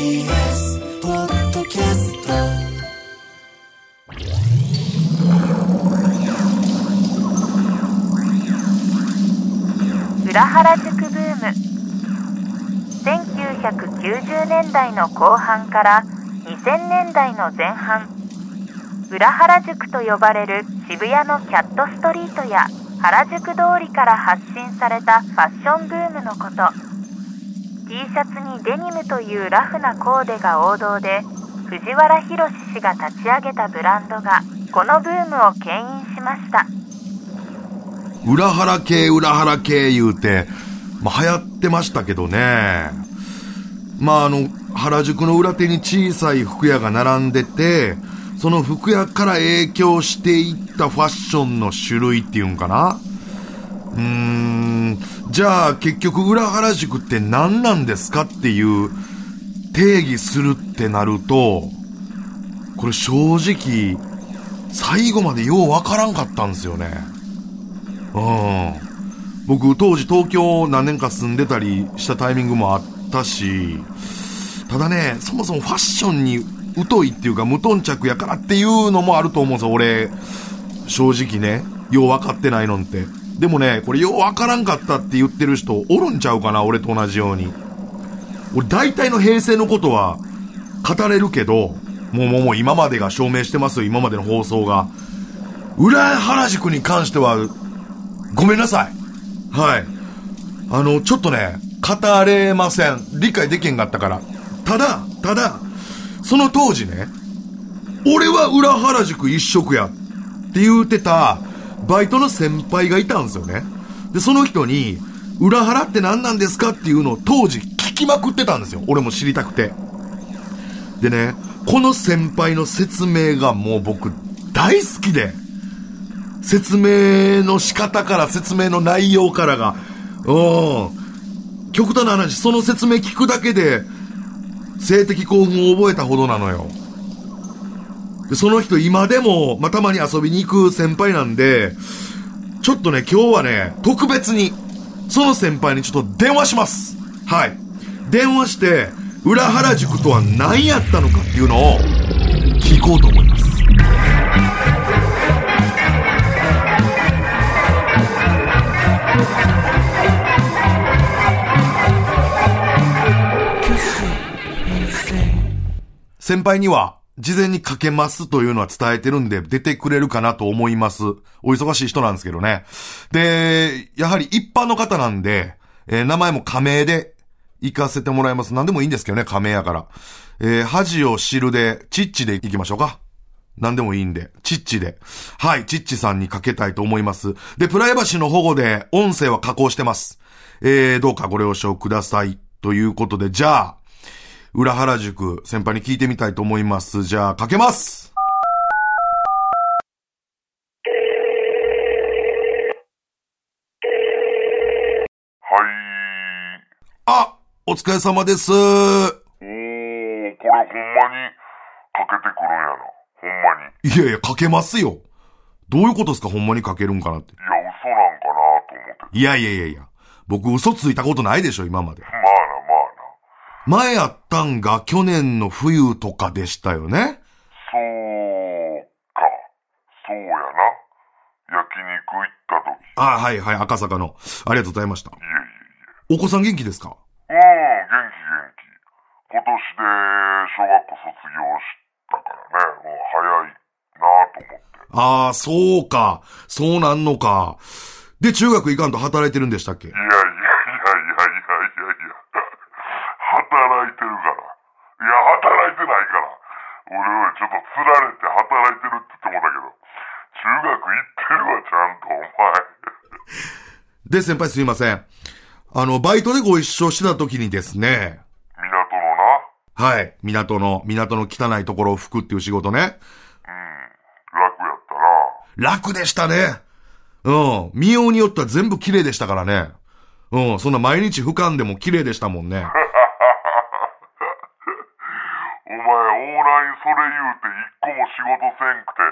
TBS ポッドキャスト裏原宿ブーム。1990年代の後半から2000年代の前半。裏原宿と呼ばれる渋谷のキャットストリートや原宿通りから発信されたファッションブームのこと。T シャツにデニムというラフなコーデが王道で藤原宏氏が立ち上げたブランドがこのブームを牽引しました。裏腹系、裏腹系言うて、まあ、流行ってましたけどね。まあ、あの、原宿の裏手に小さい服屋が並んでて、その服屋から影響していったファッションの種類っていうんかな。うーん、じゃあ結局裏原宿って何なんですかっていう定義するってなると、これ正直、最後までようわからんかったんですよね。うん。僕当時東京何年か住んでたりしたタイミングもあったし、ただね、そもそもファッションに疎いっていうか無頓着やからっていうのもあると思うんですよ、俺。正直ね。よう分かってないのって。でもね、これよう分からんかったって言ってる人おるんちゃうかな、俺と同じように。俺大体の平成のことは語れるけど、もうもうもう今までが証明してますよ、今までの放送が。裏原宿に関しては、ごめんなさい。はい。あの、ちょっとね、語れません。理解できへんかったから。ただ、ただ、その当時ね、俺は裏原宿一色やって言うてた、バイトの先輩がいたんですよね。で、その人に、裏原って何なんですかっていうのを当時聞きまくってたんですよ。俺も知りたくて。でね、この先輩の説明がもう僕大好きで、説明の仕方から説明の内容からが、うん。極端な話、その説明聞くだけで、性的興奮を覚えたほどなのよ。で、その人今でも、まあ、たまに遊びに行く先輩なんで、ちょっとね、今日はね、特別に、その先輩にちょっと電話します。はい。電話して、裏原宿とは何やったのかっていうのを、聞こうと思います。先輩には、事前にかけますというのは伝えてるんで、出てくれるかなと思います。お忙しい人なんですけどね。で、やはり一般の方なんで、えー名前も仮名で行かせてもらいます。何でもいいんですけどね、仮名やから。えー恥を知るで、チッチで行きましょうか。何でもいいんで、チッチで。はい、チッチさんにかけたいと思います。で、プライバシーの保護で音声は加工してます。えー、どうかご了承ください。ということで、じゃあ、裏原宿、先輩に聞いてみたいと思います。じゃあ、かけますはい。あ、お疲れ様です。おー、これほんまにかけてくるんやな。ほんまに。いやいや、かけますよ。どういうことですかほんまにかけるんかなって。いや、嘘なんかなと思って。いやいやいやいや。僕嘘ついたことないでしょ、今まで。前やったんが去年の冬とかでしたよね。そうか。そうやな。焼肉行った時。あはいはい、赤坂の。ありがとうございました。いえいえいお子さん元気ですか？え。うん、元気元気。今年で小学校卒業したからね。もう早いなと思って。ああ、そうか。そうなんのか。で、中学行かんと働いてるんでしたっけ？いやいやいやいやいやいや。働いてるから。いや、働いてないから。俺はちょっと釣られて働いてるって言ってもだけど、中学行ってるわ、ちゃんと、お前。で、先輩すいません。あの、バイトでご一緒してた時にですね。港のな？はい。港の、港の汚いところを拭くっていう仕事ね。楽やったな。楽でしたね。うん。見ようによっては全部綺麗でしたからね。うん。そんな毎日俯瞰でも綺麗でしたもんね。お前、オーナーにそれ言うて一個も仕事せんくて、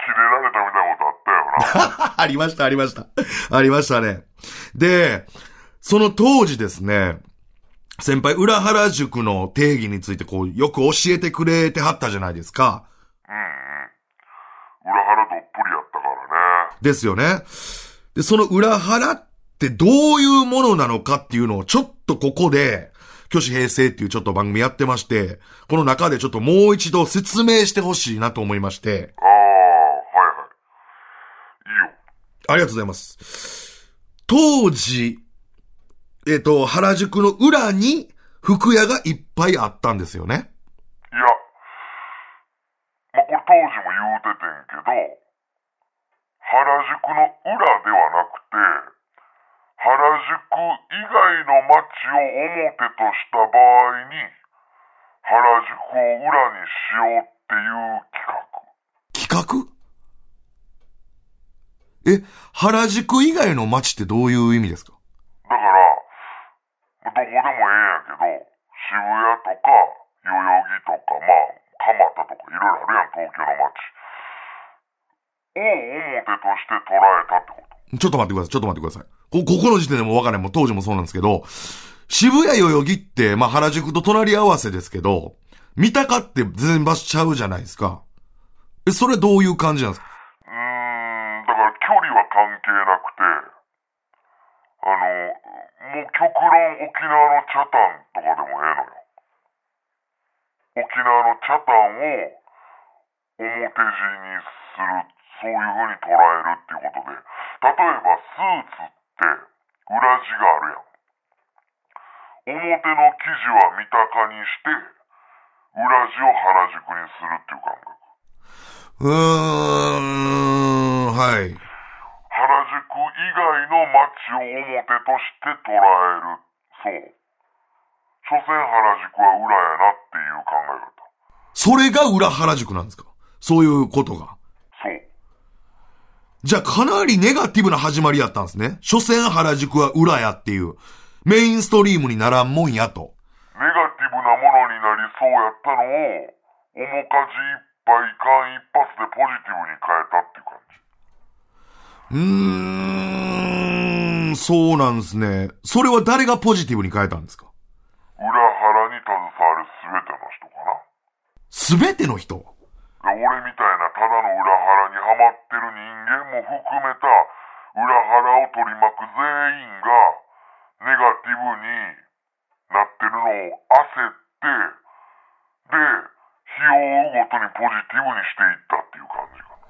キレられたみたいなことあったよな。ありました、ありました。ありましたね。で、その当時ですね、先輩、裏原宿の定義についてこう、よく教えてくれてはったじゃないですか。うんうん。裏腹どっぷりやったからね。ですよね。で、その裏腹ってどういうものなのかっていうのをちょっとここで、虚子平成っていうちょっと番組やってまして、この中でちょっともう一度説明してほしいなと思いまして、ああ、はいはい。いいよ。ありがとうございます。当時、えっ、と、原宿の裏に服屋がいっぱいあったんですよね。いや、まあ、これ当時も言うててんけど、原宿の裏ではなくて、原宿以外の街を表とした場合に、原宿を裏にしようっていう企画。企画？え、原宿以外の街ってどういう意味ですか？だから、どこでもええんやけど、渋谷とか、代々木とか、まあ、蒲田とかいろいろあるやん、東京の街。を表として捉えたってこと。ちょっと待ってください、ちょっと待ってください。こ、ここの時点でもわかんない。もう当時もそうなんですけど、渋谷代々木って、まあ原宿と隣り合わせですけど、三鷹って全場所ちゃうじゃないですか。え、それどういう感じなんですか？うーん、だから距離は関係なくて、あの、もう極論沖縄のチャタンとかでもええのよ。沖縄のチャタンを表地にする、そういう風に捉えるっていうことで、例えばスーツって裏地があるやん。表の生地は三鷹にして、裏地を原宿にするっていう感覚。うーん、はい。原宿以外の街を表として捉える。そう。所詮原宿は裏やなっていう考え方。それが裏原宿なんですか？そういうことが。じゃあかなりネガティブな始まりやったんですね。所詮原宿は裏やっていう。メインストリームにならんもんやと。ネガティブなものになりそうやったのを、面かじいっぱい間一髪でポジティブに変えたっていう感じ。うーん、そうなんですね。それは誰がポジティブに変えたんですか？裏腹に携わる全ての人かな。すべての人？で俺みたいなただの裏腹にはまってる人間も含めた裏腹を取り巻く全員がネガティブになってるのを焦ってで日を追うごとにポジティブにしていったっていう感じか。な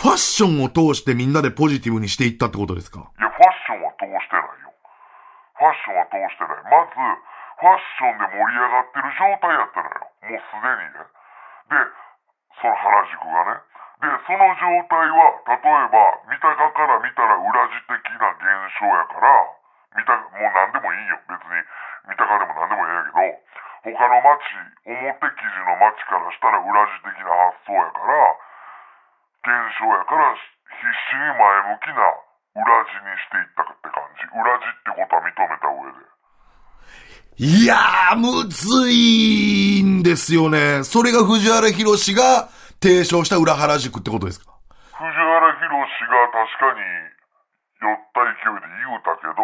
ファッションを通してみんなでポジティブにしていったってことですか？いやファッションは通してないよ。ファッションは通してない。まずファッションで盛り上がってる状態やったのよ。もうすでにね。でその原宿がね。で、その状態は、例えば、三鷹から見たら裏地的な現象やから、三鷹、もう何でもいいよ。別に、三鷹でも何でもいいんやけど、他の町、表記事の町からしたら裏地的な発想やから、現象やから、必死に前向きな裏地にしていったって感じ。裏地ってことは認めた上で。いやー、むずいんですよね。それが藤原博士が提唱した裏原宿ってことですか？藤原宏が確かに酔った勢いで言うたけど、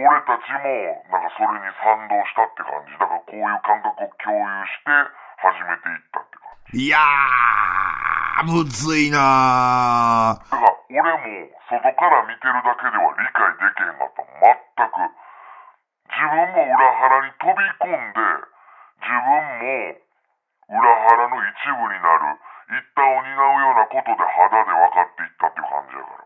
俺たちもなんかそれに賛同したって感じ。だからこういう感覚を共有して始めていったって感じ。いやー、むずいなー。だから俺も外から見てるだけでは理解できへんかった。全く。自分も裏腹に飛び込んで、自分も裏腹の一部になる、一端を担うようなことで肌で分かっていったっていう感じやから。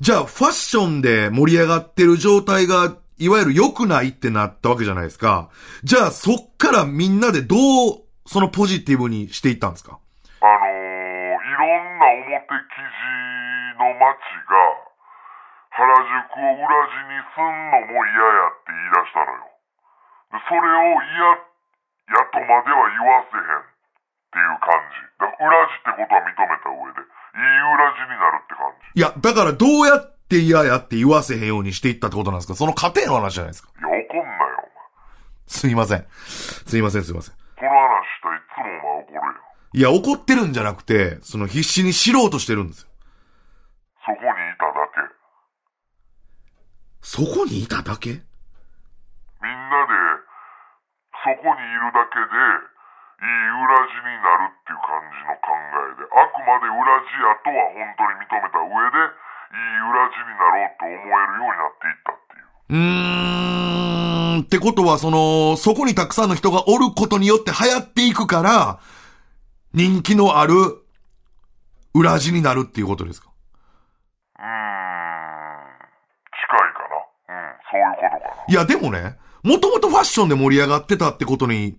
じゃあ、ファッションで盛り上がってる状態が、いわゆる良くないってなったわけじゃないですか。じゃあ、そっからみんなでどう、そのポジティブにしていったんですか？あのー、いろんな表記事の街が、原宿を裏地にすんのも嫌やって言い出したのよ。それを嫌やとまでは言わせへんっていう感じ。だから裏地ってことは認めた上で、いい裏地になるって感じ。いや、だからどうやって嫌やって言わせへんようにしていったってことなんですか？その過程の話じゃないですか。いや、怒んなよ、すいません。すいません、すいません。お前。この話したらいつもお前怒るやん。いや、怒ってるんじゃなくて、その必死に知ろうとしてるんですよ。そこにいただけ。そこにいただけ？みんなで、そこにいるだけで、いい裏地になるっていう感じの考えで、あくまで裏地やとは本当に認めた上で、いい裏地になろうと思えるようになっていったっていう。うーん、ってことは、その、そこにたくさんの人がおることによって流行っていくから、人気のある裏地になるっていうことですか？うーん、近いかな。うん、そういうことかな。いや、でもね、もともとファッションで盛り上がってたってことに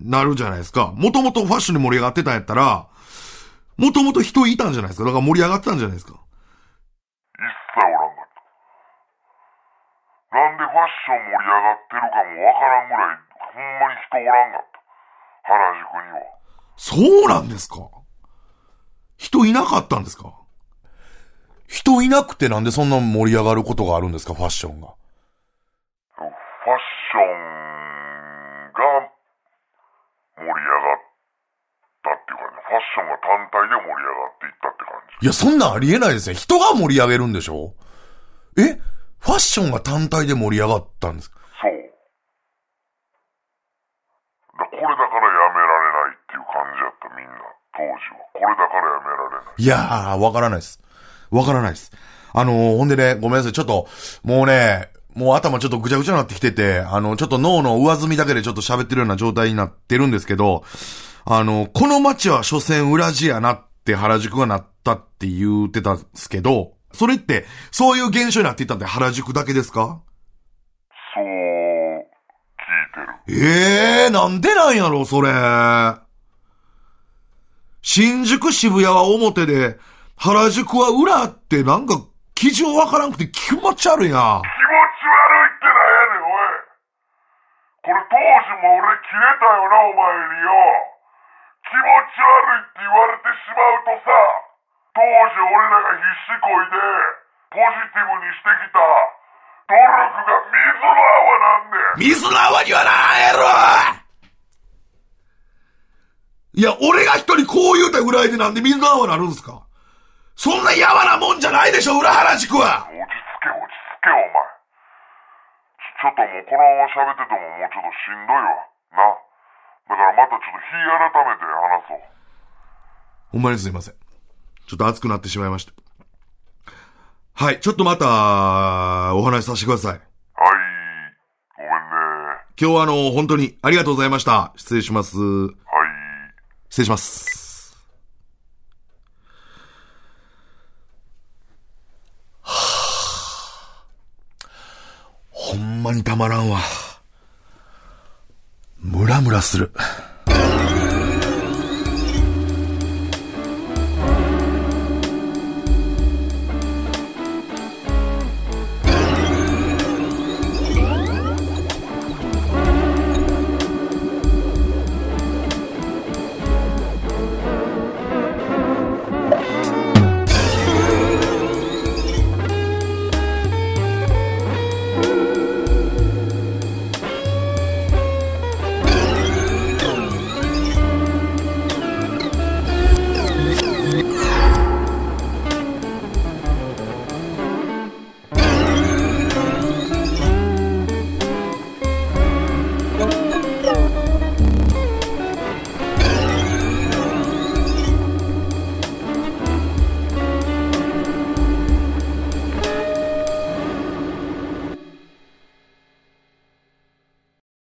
なるじゃないですか。もともとファッションで盛り上がってたんやったら、もともと人いたんじゃないですか。だから盛り上がってたんじゃないですか。一切おらんかった。なんでファッション盛り上がってるかもわからんぐらい、ほんまに人おらんかった。原宿には。そうなんですか人いなかったんですか人いなくてなんでそんな盛り上がることがあるんですかファッションが。ァッションが単体で盛り上がっていったって感じ。いや、そんなんありえないですね。人が盛り上げるんでしょ？え？ファッションが単体で盛り上がったんですか？そう。だこれだからやめられないっていう感じやったみんな、当時は。これだからやめられない。いやー、わからないです。わからないです。あのーほんでね、ごめんなさい。ちょっと、もうね、もう頭ちょっとぐちゃぐちゃになってきてて、あの、ちょっと脳の上積みだけでちょっと喋ってるような状態になってるんですけど、あの、この街は所詮裏地やなって原宿がなったって言ってたんですけど、それって、そういう現象になっていったって原宿だけですか？そう、聞いてる。ええー、なんでなんやろ、それ。新宿渋谷は表で、原宿は裏ってなんか、基準わからんくて気持ち悪いな。気持ち悪いってなんやねん、おい。これ当時も俺切れたよな、お前によ。気持ち悪いって言われてしまうとさ、当時俺らが必死こいで、ポジティブにしてきた、努力が水の泡なんねん。水の泡にはならんやろいや、俺が一人こう言うたぐらいでなんで水の泡なるんすか？そんなやわなもんじゃないでしょ、裏原宿は落ち着け、落ち着け、お前。ちょっともうこのまま喋っててももうちょっとしんどいわ。な。だからまたちょっと日改めて話そう。ほんまにすいません。ちょっと熱くなってしまいました。はい、ちょっとまた、お話しさせてください。はい。ごめんね。今日はあの、本当にありがとうございました。失礼します。はい。失礼します。はあ、ほんまにたまらんわ。ムラムラする。